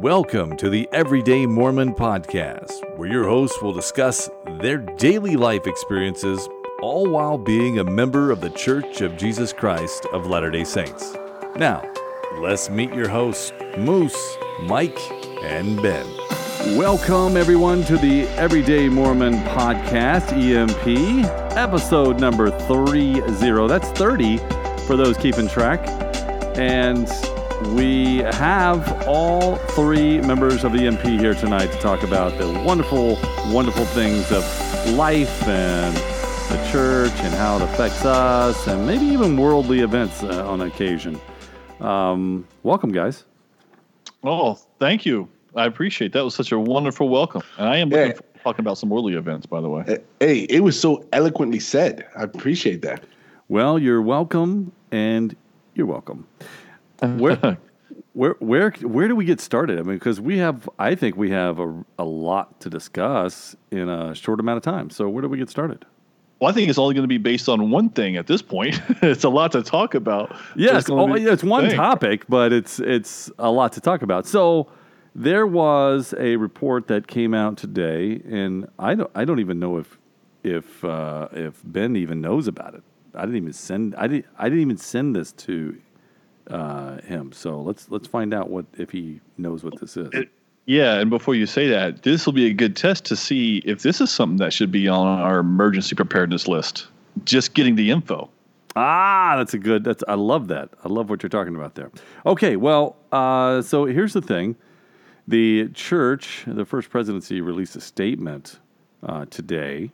Welcome to the Everyday Mormon Podcast, where your hosts will discuss their daily life experiences, all while being a member of the Church of Jesus Christ of Latter day Saints. Now, let's meet your hosts, Moose, Mike, and Ben. Welcome, everyone, to the Everyday Mormon Podcast, EMP, episode number 30. That's 30 for those keeping track. And we have all three members of the EMP here tonight to talk about the wonderful, wonderful things of life and the church and how it affects us and maybe even worldly events uh, on occasion. Um, welcome, guys. Oh, thank you. I appreciate that. Was such a wonderful welcome, and I am looking Yeah. forward to talking about some worldly events. By the way, Hey, it was so eloquently said. I appreciate that. Well, you're welcome, and you're welcome. Where, where, where, where do we get started? I mean, because we have, I think we have a, a lot to discuss in a short amount of time. So, where do we get started? well, I think it's only going to be based on one thing at this point. it's a lot to talk about. Yes, It's gonna oh, yeah, it's one thing. topic, but it's it's a lot to talk about. So, there was a report that came out today, and I don't, I don't even know if if uh, if Ben even knows about it. I didn't even send, I didn't, I didn't even send this to uh, him. So let's let's find out what if he knows what this is. It- Yeah, and before you say that, this will be a good test to see if this is something that should be on our emergency preparedness list. Just getting the info. Ah, that's a good. That's I love that. I love what you're talking about there. Okay, well, uh, so here's the thing: the church, the First Presidency, released a statement uh, today,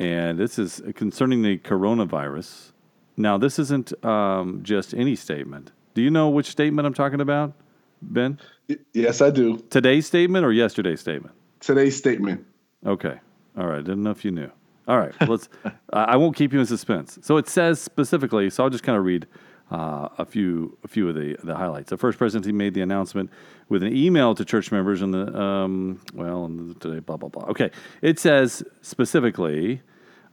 and this is concerning the coronavirus. Now, this isn't um, just any statement. Do you know which statement I'm talking about, Ben? Yes, I do. Today's statement or yesterday's statement? Today's statement. Okay. All right. Didn't know if you knew. All right. Let's. I won't keep you in suspense. So it says specifically. So I'll just kind of read uh, a few a few of the the highlights. The first presidency made the announcement with an email to church members and the um, well and today blah blah blah. Okay. It says specifically,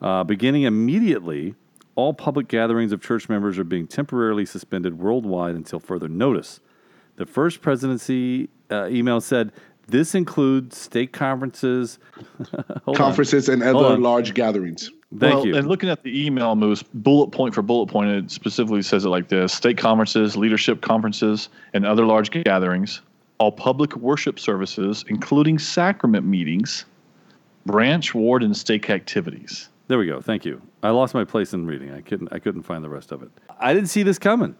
uh, beginning immediately. All public gatherings of church members are being temporarily suspended worldwide until further notice. The first presidency uh, email said this includes stake conferences, Hold on. Conferences and other large gatherings. Thank well, you. And looking at the email, Moose, bullet point for bullet point, it specifically says it like this stake conferences, leadership conferences, and other large gatherings, all public worship services, including sacrament meetings, branch, ward, and stake activities. There we go. Thank you. I lost my place in reading. I couldn't. I couldn't find the rest of it. I didn't see this coming.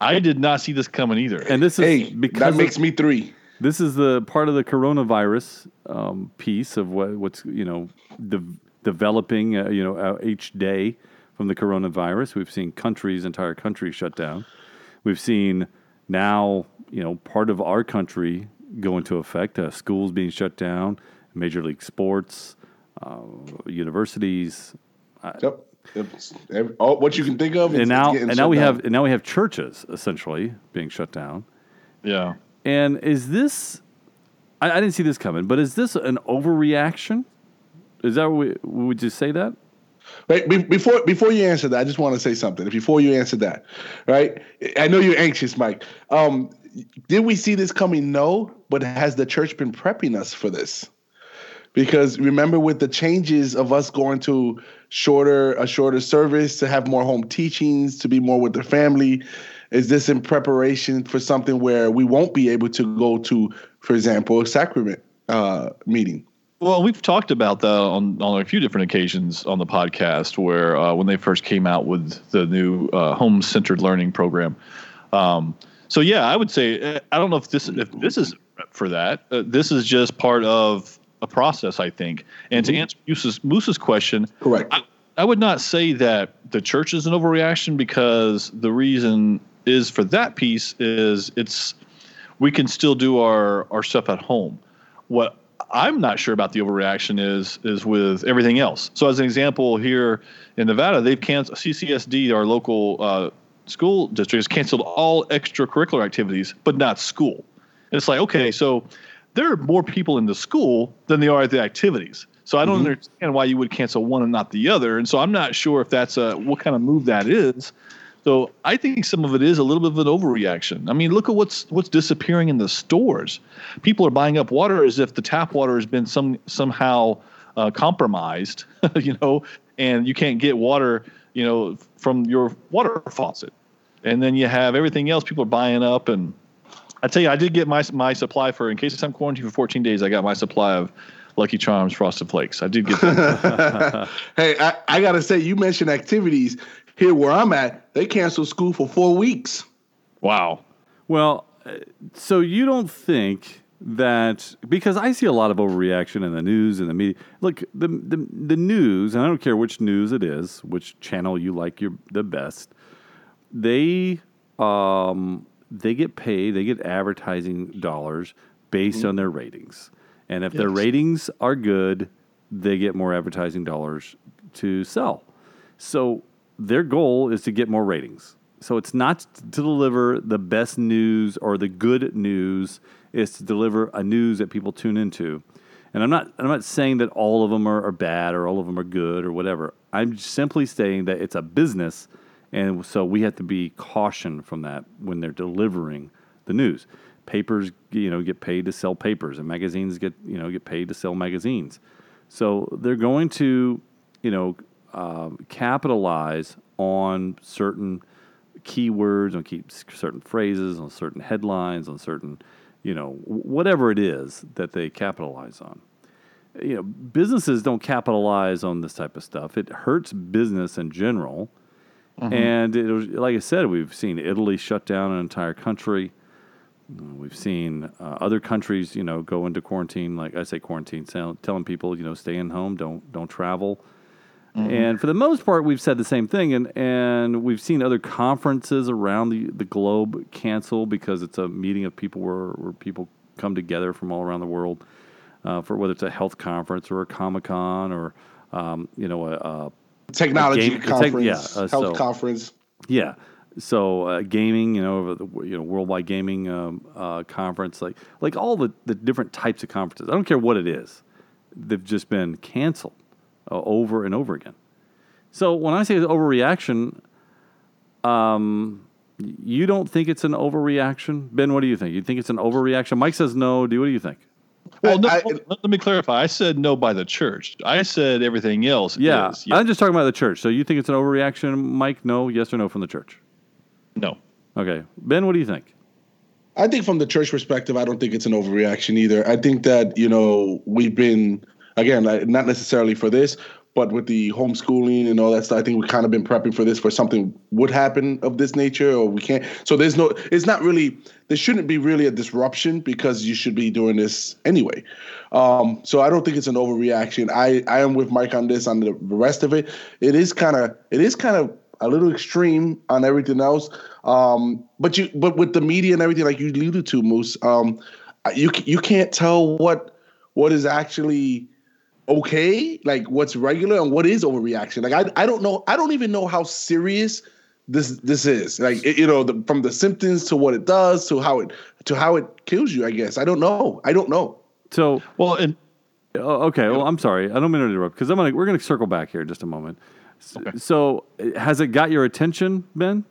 I did not see this coming either. And this is Hey, because that of- makes me three. this is the part of the coronavirus um, piece of what, what's you know de- developing. Uh, you know, uh, each day from the coronavirus, we've seen countries, entire countries shut down. We've seen now, you know, part of our country go into effect. Uh, schools being shut down, major league sports, uh, universities, Yep. It's every- all, what you can think of. and now and now we down. have and now we have churches essentially being shut down. yeah. And is this? I, I didn't see this coming, but is this an overreaction? Is that what we, would you say that? Right be- before before you answer that, I just want to say something. Before you answer that, right? I know you're anxious, Mike. Um, did we see this coming? No, but has the church been prepping us for this? Because remember, with the changes of us going to shorter a shorter service to have more home teachings, to be more with the family, is this in preparation for something where we won't be able to go to, for example, a sacrament uh, meeting? Well, we've talked about that on, on a few different occasions on the podcast where uh, when they first came out with the new uh, home centered learning program. Um, so yeah, I would say uh, I don't know if this if this is for that. Uh, this is just part of a process, I think. And to answer Moose's, Moose's question, Correct. I, I would not say that the church is an overreaction because the reason is for that piece is it's we can still do our our stuff at home. What I'm not sure about the overreaction is is with everything else. So as an example, here in Nevada, they've canceled CCSD, our local uh, school district, has canceled all extracurricular activities, but not school. And it's like okay, so there are more people in the school than there are at the activities. So I don't understand why you would cancel one and not the other. And so I'm not sure if that's a what kind of move that is. So I think some of it is a little bit of an overreaction. I mean, look at what's what's disappearing in the stores. People are buying up water as if the tap water has been some somehow uh, compromised, you know, and you can't get water, you know, from your water faucet. And then you have everything else people are buying up. And I tell you, I did get my my supply for in case I'm quarantined for 14 days. I got my supply of Lucky Charms Frosted Flakes. I did get that. hey, I, I gotta say, you mentioned activities here where I'm at. They canceled school for four weeks. wow. Well, uh, so you don't think that because I see a lot of overreaction in the news and the media. Look, the the, the news, and I don't care which news it is, which channel you like your the best. They um, they get paid, they get advertising dollars based mm-hmm. on their ratings, and if their ratings are good, they get more advertising dollars to sell. So their goal is to get more ratings. So it's not to deliver the best news or the good news. It's to deliver a news that people tune into. And I'm not I'm not saying that all of them are, are bad or all of them are good or whatever. I'm simply saying that it's a business, and so we have to be cautioned from that when they're delivering the news. Papers, you know, get paid to sell papers, and magazines get you know get paid to sell magazines. So they're going to, you know, um, capitalize on certain keywords, on keep certain phrases, on certain headlines, on certain, you know, whatever it is that they capitalize on. You know, businesses don't capitalize on this type of stuff. It hurts business in general. And it was, like I said, we've seen Italy shut down an entire country. We've seen uh, other countries, you know, go into quarantine. Like I say, quarantine, tell, telling people, you know, stay in home, don't don't travel. And for the most part, we've said the same thing, and and we've seen other conferences around the, the globe cancel because it's a meeting of people where where people come together from all around the world uh, for whether it's a health conference or a comic con or um, you know a, a Technology game- tech- conference, yeah, uh, health so- conference. yeah. So uh, gaming, you know, the you know worldwide gaming um, uh, conference, like like all the, the different types of conferences. I don't care what it is, they've just been canceled uh, over and over again. So when I say overreaction, um, you don't think it's an overreaction, Ben? What do you think? You think it's an overreaction? Mike says no. Do what do you think? Well, no, I- let, let me clarify. I said no by the church. I said everything else. Yeah, is yes. I'm just talking about the church. So you think it's an overreaction, Mike? No, yes or no from the church? no. Okay, Ben, what do you think? I think from the church perspective, I don't think it's an overreaction either. I think that, you know, we've been, again, not necessarily for this, but with the homeschooling and all that stuff, I think we've kind of been prepping for this for something would happen of this nature or we can't. So there's no, it's not really, there shouldn't be really a disruption because you should be doing this anyway. Um, so I don't think it's an overreaction. I, I am with Mike on this, on the rest of it. It is kind of, it is kind of a little extreme on everything else. Um, but you, but with the media and everything, like you alluded to, Moose, um, you you can't tell what what is actually okay, like what's regular and what is overreaction. Like I, I don't know, I don't even know how serious this this is. Like it, you know, the, from the symptoms to what it does to how it to how it kills you. I guess I don't know. I don't know. So Well, and Oh, okay. Well, I'm sorry. I don't mean to interrupt because I'm gonna we're gonna circle back here in just a moment. S- So, has it got your attention, Ben?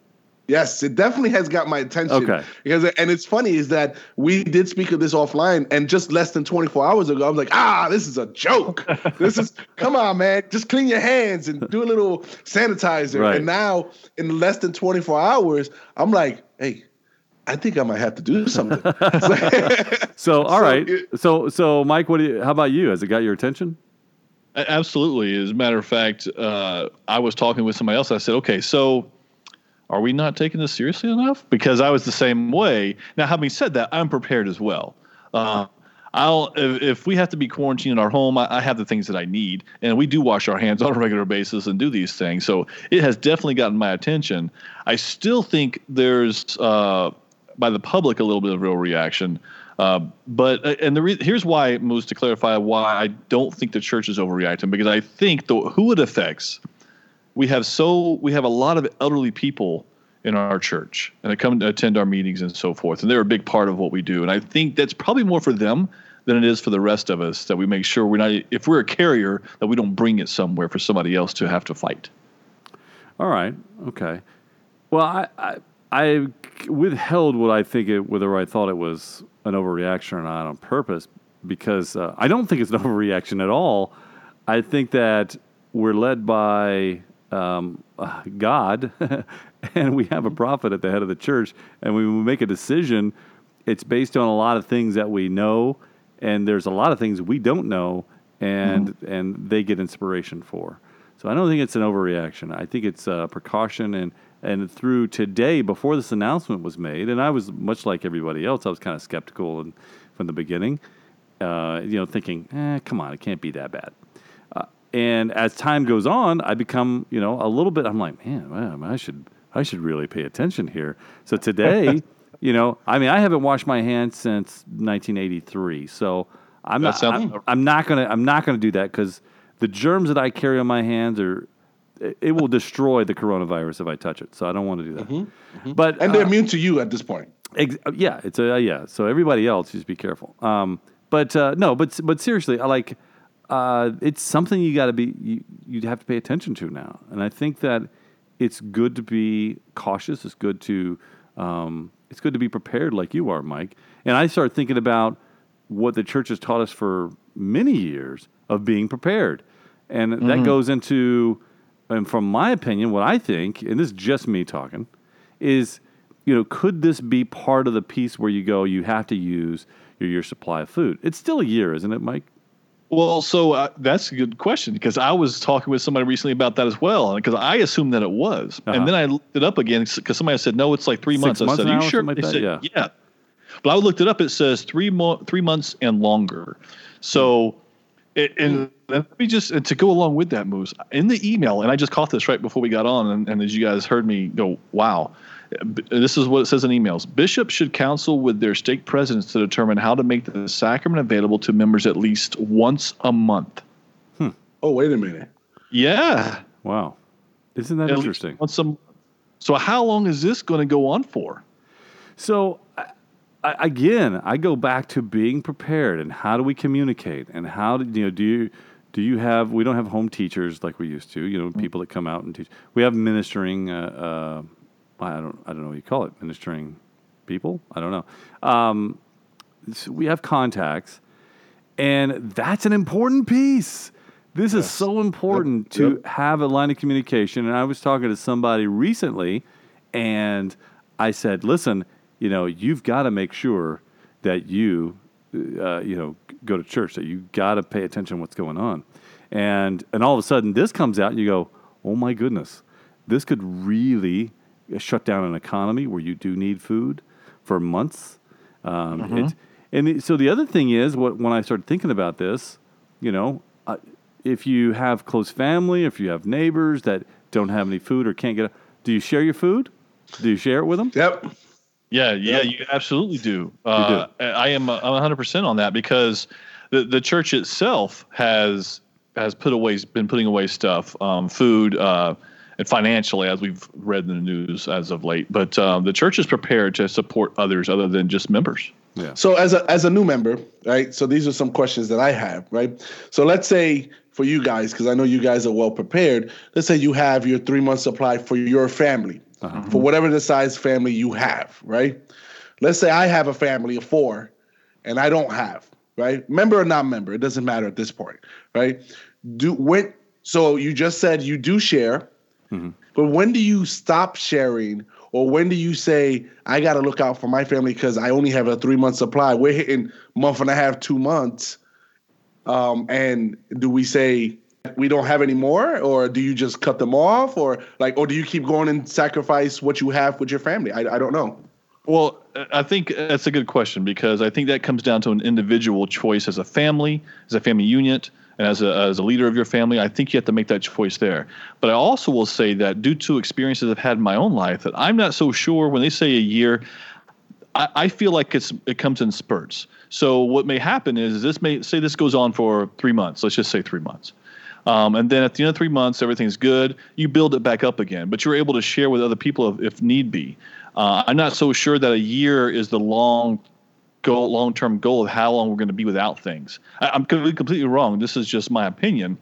Yes, it definitely has got my attention. Okay. Because and it's funny is that we did speak of this offline, and just less than 24 hours ago, I was like, ah, this is a joke. this is come on, man, just clean your hands and do a little sanitizer. Right. And now, in less than 24 hours, I'm like, hey, I think I might have to do something. So, all So right. it- so, so Mike, what do you? How about you? Has it got your attention? Absolutely. As a matter of fact, uh, I was talking with somebody else. I said, okay, so are we not taking this seriously enough? Because I was the same way. Now, having said that, I'm prepared as well. Uh, I'll if, if we have to be quarantined in our home, I, I have the things that I need, and we do wash our hands on a regular basis and do these things. So it has definitely gotten my attention. I still think there's uh, by the public a little bit of real reaction. Uh, but uh, and the re- here's why, Moose, to clarify why I don't think the church is overreacting because I think the who it affects. We have so we have a lot of elderly people in our church and they come to attend our meetings and so forth, and they're a big part of what we do. And I think that's probably more for them than it is for the rest of us that we make sure we're not if we're a carrier that we don't bring it somewhere for somebody else to have to fight. All right. Okay. Well, I, I, I withheld what I think it, whether I thought it was an overreaction or not on purpose, because uh, I don't think it's an overreaction at all. I think that we're led by um, uh, God, and we have a prophet at the head of the church, and when we make a decision, it's based on a lot of things that we know, and there's a lot of things we don't know, and mm-hmm. and they get inspiration for. So I don't think it's an overreaction. I think it's a precaution and and through today before this announcement was made, and I was much like everybody else, I was kind of skeptical and from the beginning, uh, you know, thinking, eh, come on, it can't be that bad. And as time goes on, I become, you know, a little bit. I'm like, man, man I should I should really pay attention here. So today, you know, I mean, I haven't washed my hands since 1983, so I'm not. I'm, I'm, not gonna. I'm not gonna do that because the germs that I carry on my hands are. It, will destroy the coronavirus if I touch it, so I don't want to do that. Mm-hmm, mm-hmm. But and they're uh, immune to you at this point. Ex- yeah, it's a yeah. So everybody else, just be careful. Um, but uh, no, but but seriously, I like. Uh, it's something you got to be. You you have to pay attention to now, and I think that it's good to be cautious. It's good to um, it's good to be prepared, like you are, Mike. And I start thinking about what the church has taught us for many years of being prepared. And mm-hmm. that goes into, and from my opinion, what I think, and this is just me talking, is, you know, could this be part of the piece where you go, you have to use your year supply of food? It's still a year, isn't it, Mike? Well, so uh, that's a good question because I was talking with somebody recently about that as well, because I assumed that it was, uh-huh. and then I looked it up again because somebody said no, it's like three Six months. months I said, "Are you sure?" Like they said, yeah. yeah. But I looked it up. It says three mo- three months and longer. So, it, and let me just and to go along with that, Moose, in the email, and I just caught this right before we got on, and, and as you guys heard me go, wow. This is what it says in emails. Bishops should counsel with their stake presidents to determine how to make the sacrament available to members at least once a month. Hmm. Oh, wait a minute. Yeah. Wow. Isn't that at interesting? Once a, so, how long is this going to go on for? So, I, again, I go back to being prepared and how do we communicate and how do you know do you do you have we don't have home teachers like we used to you know people that come out and teach we have ministering uh, uh, I don't I don't know what you call it ministering people I don't know um, so we have contacts and that's an important piece this yes. is so important yep. to yep. have a line of communication and I was talking to somebody recently and I said listen you know, you've got to make sure that you, uh, you know, go to church. That you got to pay attention to what's going on, and and all of a sudden this comes out, and you go, oh my goodness, this could really shut down an economy where you do need food for months. Um, mm-hmm. and so the other thing is, what when I started thinking about this, you know, uh, if you have close family, if you have neighbors that don't have any food or can't get, do you share your food? Do you share it with them? Yep. Yeah, yeah, you absolutely do. Uh, do. I am I'm 100 percent on that because the the church itself has has put away been putting away stuff, um, food, uh, and financially, as we've read in the news as of late. But um, the church is prepared to support others other than just members. Yeah. So as a as a new member, right? So these are some questions that I have, right? So let's say for you guys, because I know you guys are well prepared. Let's say you have your three month supply for your family, uh-huh. for whatever the size family you have, right? Let's say I have a family of four and I don't have, right? Member or non member, it doesn't matter at this point, right? Do when so you just said you do share, mm-hmm. but when do you stop sharing or when do you say I got to look out for my family because I only have a three month supply? We're hitting month and a half, two months, um, and do we say we don't have any more or do you just cut them off or like or do you keep going and sacrifice what you have with your family i, I don't know well i think that's a good question because i think that comes down to an individual choice as a family as a family unit and as a, as a leader of your family i think you have to make that choice there but i also will say that due to experiences i've had in my own life that i'm not so sure when they say a year I, I feel like it's it comes in spurts so what may happen is this may say this goes on for three months let's just say three months um, and then at the end of three months, everything's good. You build it back up again, but you're able to share with other people if, if need be. Uh, I'm not so sure that a year is the long goal, long-term goal of how long we're going to be without things. I, am completely wrong. This is just my opinion.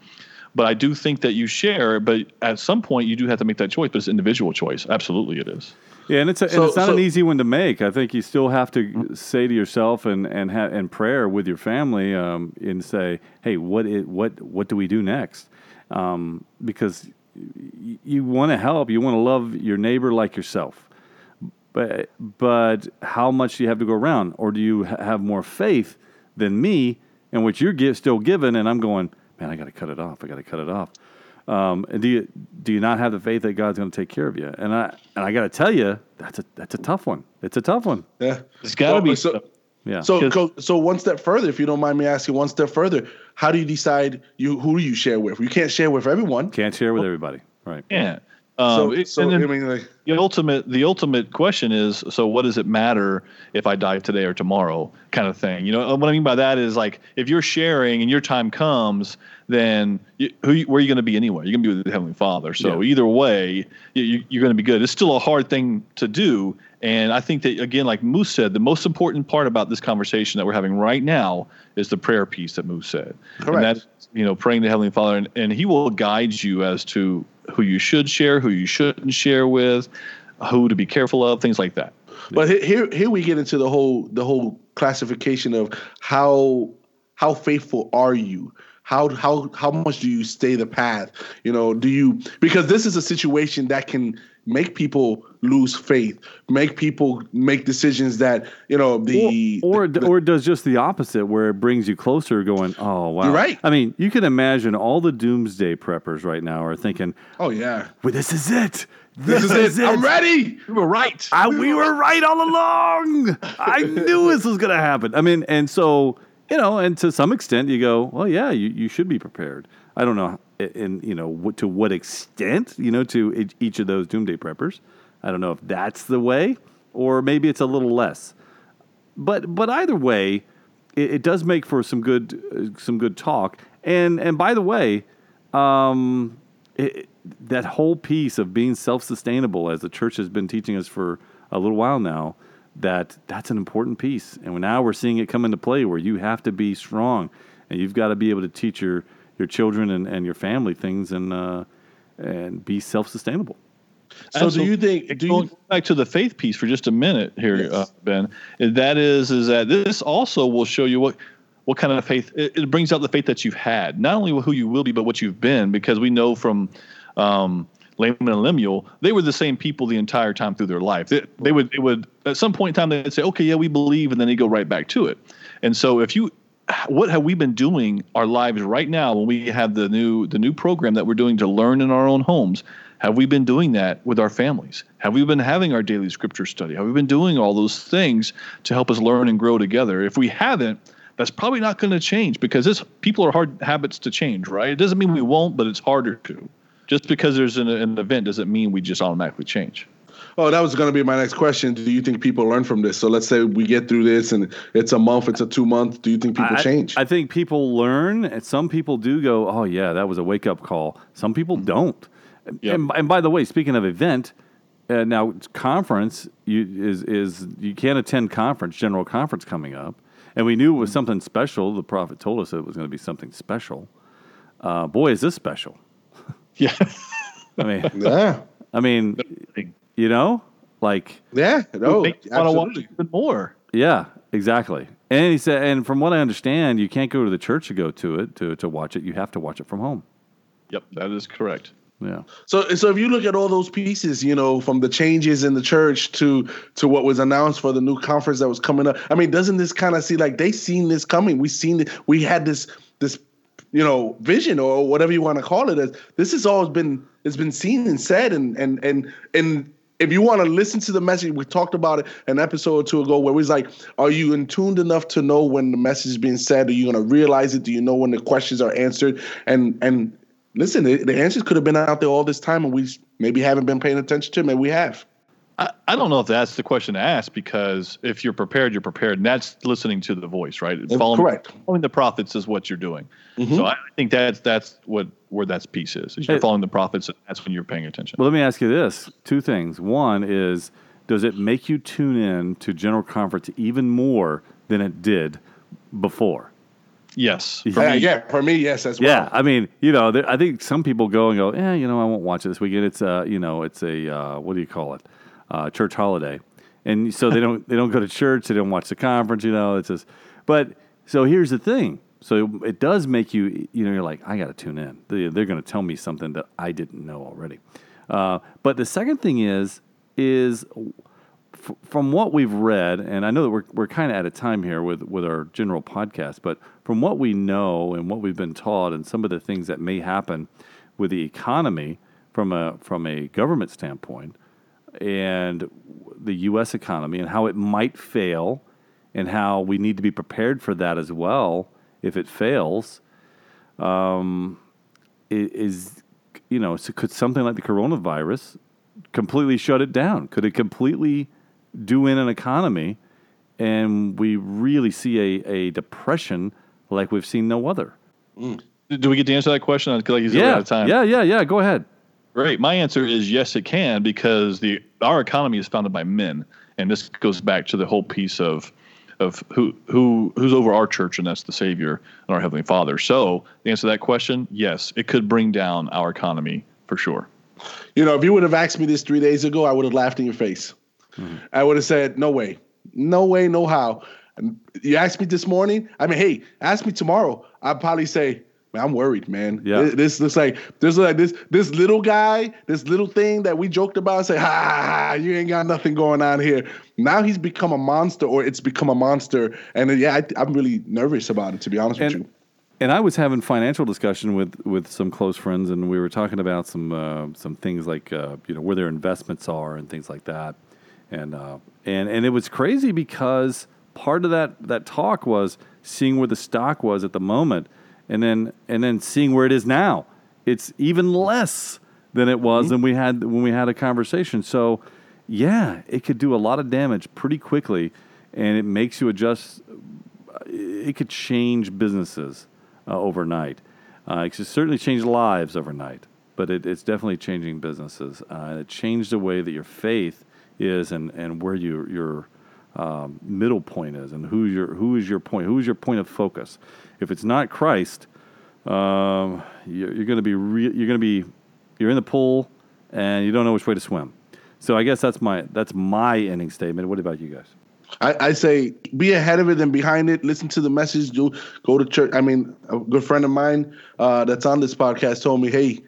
But I do think that you share, but at some point you do have to make that choice. But it's individual choice. Absolutely, it is. Yeah, and it's a, So- and it's not so- an easy one to make. I think you still have to say to yourself and and ha- and prayer with your family um, and say, hey, what i- what what do we do next? Um, because you want to help, you want to love your neighbor like yourself, but but how much do you have to go around, or do you ha- have more faith than me, in which you're gi- still given, and I'm going, man, I got to cut it off. I got to cut it off. Um, and do you do you not have the faith that God's going to take care of you? And I and I got to tell you, that's a that's a tough one. It's a tough one. Yeah. It's got to Well, be. so- Yeah. So, so one step further, if you don't mind me asking, one step further, how do you decide you who do you share with? You can't share with everyone. Can't share with everybody. Right. yeah. Um, So, so I mean, like, the ultimate the ultimate question is so what does it matter if i die today or tomorrow kind of thing? You know what i mean by that is like if you're sharing and your time comes then you, who where are you going to be anyway you're going to be with the heavenly father. So Yeah. either way you, you, you're going to be good. It's still a hard thing to do. And i think that again like moose said the most important part about this conversation that we're having right now is the prayer piece that moose said. Correct. and that's you know praying to heavenly father and, and he will guide you as to who you should share who you shouldn't share with who to be careful of things like that. But here, here we get into the whole the whole classification of how how faithful are you? How how how much do you stay the path? You know do you because this is a situation that can make people lose faith make people make decisions that you know the or, the- or, or does just the opposite, where it brings you closer, going, "Oh, wow!" You're right. I mean, you can imagine all the doomsday preppers right now are thinking, oh yeah well, "This is it. this is it i'm ready We were right I, we were right all along. I knew this was going to happen. I mean, and so you know, and to some extent, you go, well, yeah, you, you should be prepared. I don't know, in you know, to what extent, you know, to each- of those doomsday preppers. I don't know if that's the way, or maybe it's a little less. But but either way, it, it does make for some good some good talk. And and by the way, um, it, that whole piece of being self-sustainable, as the church has been teaching us for a little while now, that that's an important piece. And now we're seeing it come into play where you have to be strong, and you've got to be able to teach your your children and, and your family things and uh, and be self-sustainable. so Absolutely. do you think do going you back to the faith piece for just a minute here, Yes. uh, Ben. and That is, is that this also will show you what what kind of faith it, it brings out the faith that you've had, not only who you will be, but what you've been, because we know from um, Laman and Lemuel, they were the same people the entire time through their life. They, they would they would at some point in time they'd say, okay, yeah, we believe, and then they go right back to it. And so if you what have we been doing our lives right now when we have the new the new program that we're doing to learn in our own homes? Have we been doing that with our families? Have we been having our daily scripture study? Have we been doing all those things to help us learn and grow together? If we haven't that's probably not going to change because this people are hard habits to change right? It doesn't mean we won't but it's harder to. Just because there's an, an event doesn't mean we just automatically change Oh, that was going to be my next question. Do you think people learn from this? So let's say we get through this and it's a month, it's a two month. Do you think people I, change? I think people learn, and some people do go, "Oh yeah, that was a wake up call." Some people don't. Yep. And, and by the way, speaking of event, uh, now conference you, is is you can't attend conference, general conference coming up, and we knew it was something special. The prophet told us it was going to be something special. Uh, boy, is this special! yeah I mean, yeah, I mean, you know, like yeah, no, want to watch absolutely. even more Yeah, exactly. And he said, and from what I understand, you can't go to the church to go to it to to watch it. You have to watch it from home. yep that is correct Yeah. So, so if you look at all those pieces, you know, from the changes in the church to to what was announced for the new conference that was coming up, I mean, doesn't this kind of see like they seen this coming? We seen it. We had this this you know vision or whatever you want to call it. As this has always been it's been seen and said, and and and and if you want to listen to the message, we talked about it an episode or two ago where it was like, are you in tuned enough to know when the message is being said? Are you going to realize it? Do you know when the questions are answered? And and listen, the, the answers could have been out there all this time, and we maybe haven't been paying attention to them. Maybe we have. I, I don't know if that's the question to ask because if you're prepared, you're prepared, and that's listening to the voice, right? Following, correct. Following the prophets is what you're doing. Mm-hmm. So I think that's that's what where that piece is. is you're Hey. following the prophets, and that's when you're paying attention. Well, let me ask you this: two things. One is, does it make you tune in to general conference even more than it did before? Yes. For Yeah, me, yeah, for me, yes, as well. Yeah, I mean, you know, there, I think some people go and go, yeah, you know, I won't watch it this weekend. It's a, you know, it's a uh, what do you call it, uh, church holiday, and so they don't they don't go to church, they don't watch the conference, you know. It's just, but so here's the thing. So it does make you, you know, you're like, I got to tune in. They, they're going to tell me something that I didn't know already. Uh, but the second thing is, is from what we've read, and I know that we're, we're kind of out of time here with, with our general podcast, but from what we know and what we've been taught, and some of the things that may happen with the economy from a from a government standpoint, and the U.S. economy, and how it might fail, and how we need to be prepared for that as well if it fails. Um, is you know, so could something like the coronavirus completely shut it down? Could it completely do in an economy and we really see a, a depression like we've seen no other? Do we get to answer that question? Like he's Yeah, out of time. yeah, yeah, yeah. Go ahead. Great. My answer is yes, it can because the our economy is founded by men, and this goes back to the whole piece of of who who who's over our church, and that's the Savior and our Heavenly Father. So the answer to that question, yes, it could bring down our economy for sure. You know, if you would have asked me this three days ago, I would have laughed in your face. Mm-hmm. I would have said, "No way, no way, no how." And you asked me this morning. I mean, hey, ask me tomorrow. I'd probably say, "Man, I'm worried, man. Yeah. This, this looks like this like this this little guy, this little thing that we joked about. Say, ha, you ain't got nothing going on here. Now he's become a monster, or it's become a monster. And uh, yeah, I, I'm really nervous about it, to be honest with And- you. And I was having financial discussion with, with some close friends, and we were talking about some uh, some things like uh, you know where their investments are and things like that, and uh, and and it was crazy because part of that that talk was seeing where the stock was at the moment, and then and then seeing where it is now. It's even less than it was when we had when we had a conversation. So, yeah, it could do a lot of damage pretty quickly, and it makes you adjust it could change businesses uh, overnight. Uh, it could certainly change lives overnight, but it, it's definitely changing businesses. Uh, it changed the way that your faith is and, and where your your um, middle point is and who's your who is your point who is your point of focus. If it's not Christ, um, you're, you're going to be re- you're going to be you're in the pool and you don't know which way to swim. So I guess that's my that's my ending statement. What about you guys? I, I say be ahead of it and behind it. Listen to the message. Do go to church. I mean, a good friend of mine uh, that's on this podcast told me, "Hey,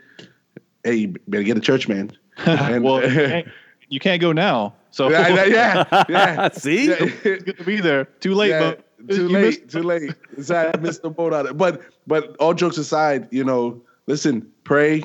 hey, better get a church, man." And, well, you can't, you can't go now, so yeah, yeah, yeah. See, Yeah. it's good to be there. Too late, Yeah, but too late, too late. Sorry, I missed the boat on it. But but all jokes aside, you know, listen, pray.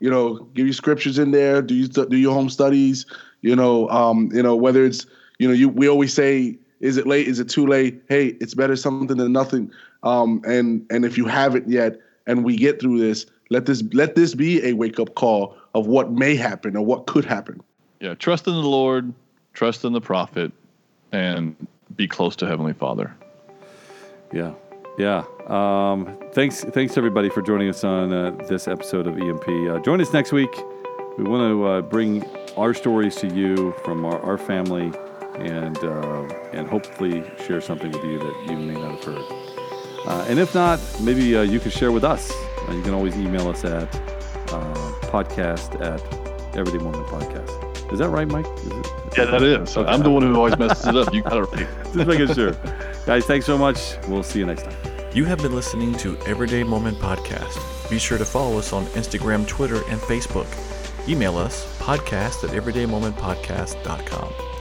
You know, give your scriptures in there. Do you do your home studies? You know, um, you know whether it's you know you we always say, is it late? Is it too late? Hey, it's better something than nothing. Um, and and if you haven't yet, and we get through this, let this let this be a wake up call of what may happen or what could happen. Yeah, trust in the Lord, trust in the prophet, and be close to Heavenly Father. Yeah, yeah. Um, thanks, thanks everybody for joining us on uh, this episode of EMP. Uh, join us next week. We want to uh, bring our stories to you from our, our family, and uh, and hopefully share something with you that you may not have heard. Uh, and if not, maybe uh, you can share with us. You can always email us at podcast at Everyday Mormon Podcast. Is that right, Mike? Is it? Yeah, that is. I'm the one who always messes it up. You got it right. Just making sure. Guys, thanks so much. We'll see you next time. You have been listening to Everyday Mormon Podcast. Be sure to follow us on Instagram, Twitter, and Facebook. Email us podcast at everydaymormonpodcast.com.